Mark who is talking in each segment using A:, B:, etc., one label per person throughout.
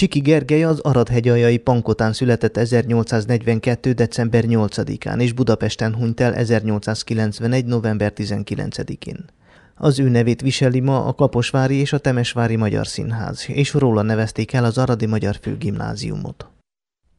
A: Csiki Gergely az Aradhegyaljai Pankotán született 1842. december 8-án, és Budapesten hunyt el 1891. november 19-én. Az ő nevét viseli ma a Kaposvári és a Temesvári Magyar Színház, és róla nevezték el az Aradi Magyar Főgimnáziumot.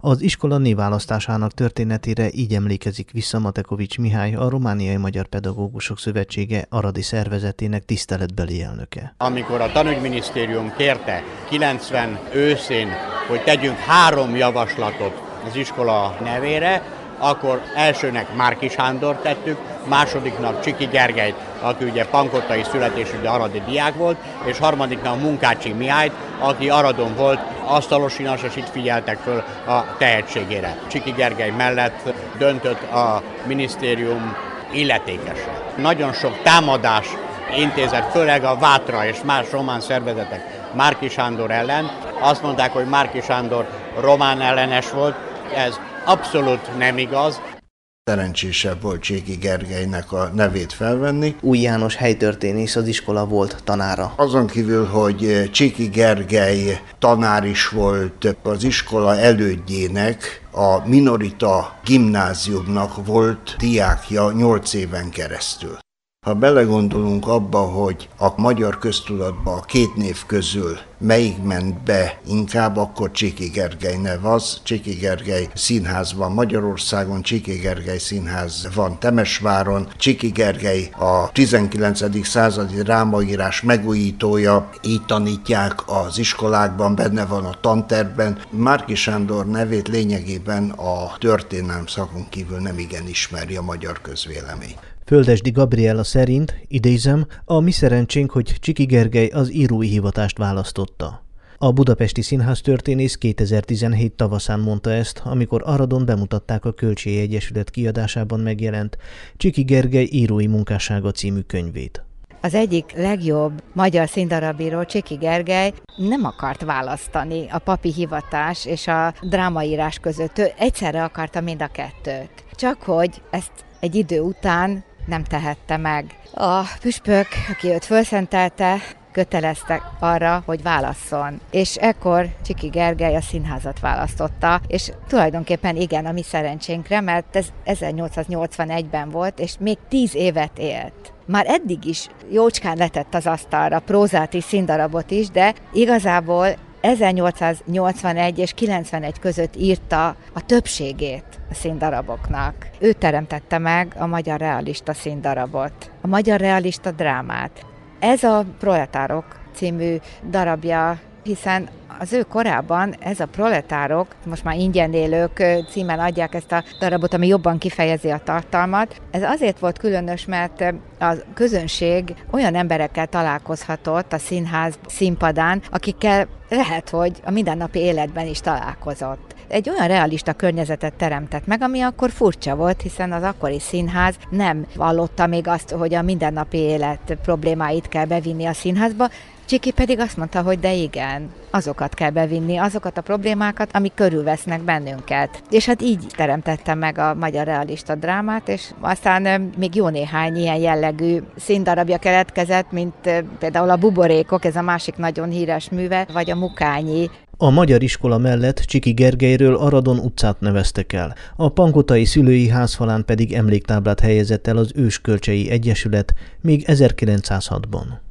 A: Az iskola néválasztásának történetére így emlékezik vissza Matekovics Mihály, a Romániai Magyar Pedagógusok Szövetsége Aradi szervezetének tiszteletbeli elnöke.
B: Amikor a tanügyminisztérium kérte 90 őszén, hogy tegyünk három javaslatot az iskola nevére, akkor elsőnek Márki Sándor tettük, másodiknak Csiki Gergelyt, aki ugye pankotai születésű, de aradi diák volt, és harmadiknak Munkácsi Mihályt, aki Aradon volt, asztalosinas, és itt figyeltek föl a tehetségére. Csiki Gergely mellett döntött a minisztérium illetékese. Nagyon sok támadás intézett, főleg a Vátra és más román szervezetek Márki Sándor ellen. Azt mondták, hogy Márki Sándor román ellenes volt, ez abszolút nem igaz.
C: Szerencsésebb volt Cséki Gergelynek a nevét felvenni.
A: Új János helytörténész az iskola volt tanára.
C: Azon kívül, hogy Cséki Gergely tanár is volt az iskola elődjének, a Minorita gimnáziumnak volt diákja 8 éven keresztül. Ha belegondolunk abba, hogy a magyar köztudatban a két név közül melyik ment be inkább, akkor Csiki Gergely nev az. Csiki Gergely színház van Magyarországon, Csiki Gergely színház van Temesváron. Csiki Gergely a 19. századi drámaírás megújítója, így tanítják az iskolákban, benne van a tanterben. Márki Sándor nevét lényegében a történelm szakon kívül nem igen ismeri a magyar közvélemény.
A: Földesdi Gabriela szerint, idézem, a mi szerencsénk, hogy Csiki Gergely az írói hivatást választotta. A Budapesti Színház történész 2017 tavaszán mondta ezt, amikor Aradon bemutatták a Kölcséi Egyesület kiadásában megjelent Csiki Gergely írói munkássága című könyvét.
D: Az egyik legjobb magyar színdarabíró, Csiki Gergely nem akart választani a papi hivatás és a drámaírás között. Ő egyszerre akarta mind a kettőt. Csak hogy ezt egy idő után nem tehette meg. A püspök, aki őt felszentelte, köteleztek arra, hogy válasszon. És ekkor Csiki Gergely a színházat választotta, és tulajdonképpen igen, a mi szerencsénkre, mert ez 1881-ben volt, és még tíz évet élt. Már eddig is jócskán letett az asztalra prózáti színdarabot is, de igazából 1881 és 91 között írta a többségét a színdaraboknak. Ő teremtette meg a magyar realista színdarabot, a magyar realista drámát. Ez a Proletárok című darabja, hiszen az ő korában ez a proletárok, most már ingyen élők címen adják ezt a darabot, ami jobban kifejezi a tartalmat. Ez azért volt különös, mert a közönség olyan emberekkel találkozhatott a színház színpadán, akikkel lehet, hogy a mindennapi életben is találkozott egy olyan realista környezetet teremtett meg, ami akkor furcsa volt, hiszen az akkori színház nem vallotta még azt, hogy a mindennapi élet problémáit kell bevinni a színházba, Csiki pedig azt mondta, hogy de igen, azokat kell bevinni, azokat a problémákat, amik körülvesznek bennünket. És hát így teremtettem meg a magyar realista drámát, és aztán még jó néhány ilyen jellegű színdarabja keletkezett, mint például a Buborékok, ez a másik nagyon híres műve, vagy a Mukányi,
A: a magyar iskola mellett Csiki Gergelyről Aradon utcát neveztek el, a Pankotai szülői házfalán pedig emléktáblát helyezett el az Őskölcsei Egyesület még 1906-ban.